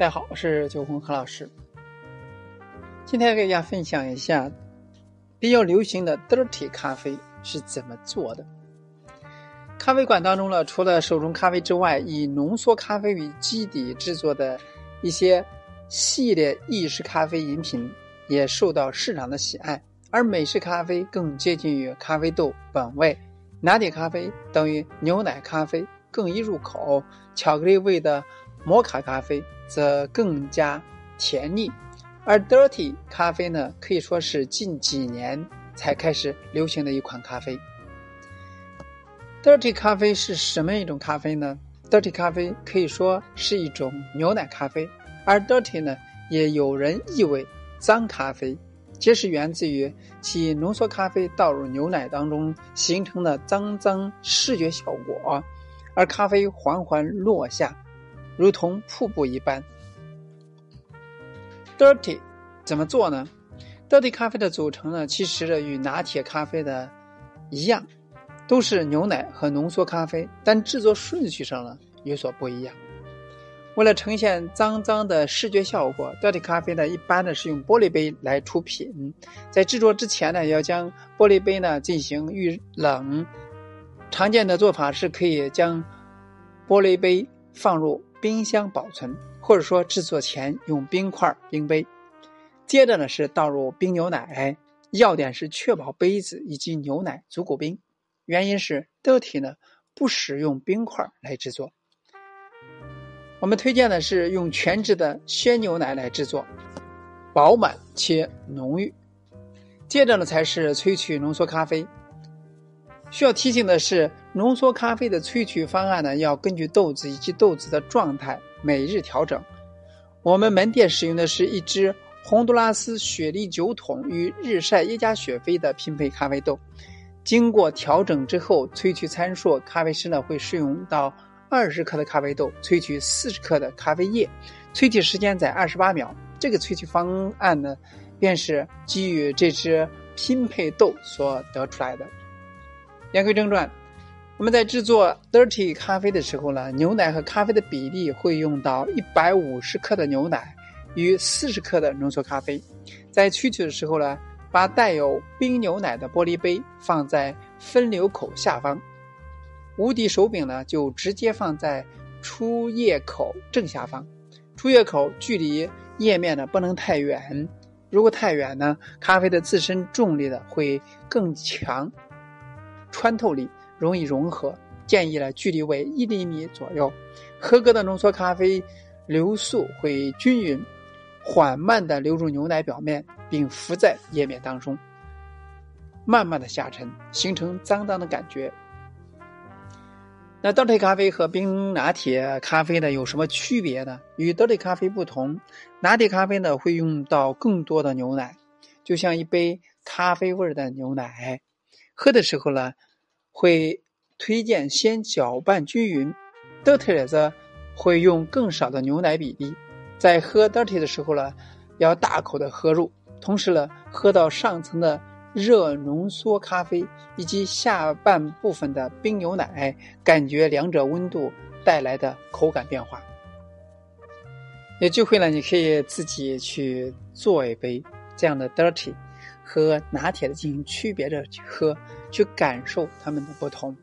大家好，我是九红何老师。今天给大家分享一下比较流行的 dirty 咖啡是怎么做的。咖啡馆当中呢，除了手冲咖啡之外，以浓缩咖啡为基底制作的一些系列意式咖啡饮品也受到市场的喜爱。而美式咖啡更接近于咖啡豆本味，拿铁咖啡等于牛奶咖啡更易入口，巧克力味的。摩卡咖啡则更加甜腻，而 Dirty 咖啡呢，可以说是近几年才开始流行的一款咖啡。Dirty 咖啡是什么一种咖啡呢？Dirty 咖啡可以说是一种牛奶咖啡，而 Dirty 呢，也有人译为脏咖啡，皆是源自于其浓缩咖啡倒入牛奶当中形成的脏脏视觉效果，而咖啡缓缓落下。如同瀑布一般。Dirty 怎么做呢？Dirty 咖啡的组成呢，其实呢与拿铁咖啡的一样，都是牛奶和浓缩咖啡，但制作顺序上呢有所不一样。为了呈现脏脏的视觉效果，Dirty 咖啡呢一般呢是用玻璃杯来出品。在制作之前呢，要将玻璃杯呢进行预冷。常见的做法是可以将玻璃杯放入。冰箱保存，或者说制作前用冰块冰杯。接着呢是倒入冰牛奶，要点是确保杯子以及牛奶足够冰。原因是 dirty 呢不使用冰块来制作。我们推荐的是用全脂的鲜牛奶来制作，饱满且浓郁。接着呢才是萃取浓缩咖啡。需要提醒的是，浓缩咖啡的萃取方案呢，要根据豆子以及豆子的状态每日调整。我们门店使用的是一支洪都拉斯雪莉酒桶与日晒耶加雪菲的拼配咖啡豆，经过调整之后，萃取参数咖啡师呢会试用到二十克的咖啡豆萃取四十克的咖啡液，萃取时间在二十八秒。这个萃取方案呢，便是基于这支拼配豆所得出来的。言归正传，我们在制作 dirty 咖啡的时候呢，牛奶和咖啡的比例会用到一百五十克的牛奶与四十克的浓缩咖啡。在萃取的时候呢，把带有冰牛奶的玻璃杯放在分流口下方，无敌手柄呢就直接放在出液口正下方。出液口距离液面呢不能太远，如果太远呢，咖啡的自身重力呢会更强。穿透力容易融合，建议呢距离为一厘米左右。合格的浓缩咖啡流速会均匀、缓慢的流入牛奶表面，并浮在液面当中，慢慢的下沉，形成脏脏的感觉。那 dirty 咖啡和冰拿铁咖啡呢有什么区别呢？与 dirty 咖啡不同，拿铁咖啡呢会用到更多的牛奶，就像一杯咖啡味的牛奶。喝的时候呢，会推荐先搅拌均匀。dirty 则会用更少的牛奶比例。在喝 dirty 的时候呢，要大口的喝入，同时呢，喝到上层的热浓缩咖啡以及下半部分的冰牛奶，感觉两者温度带来的口感变化。有机会呢，你可以自己去做一杯这样的 dirty。和拿铁的进行区别的去喝，去感受它们的不同。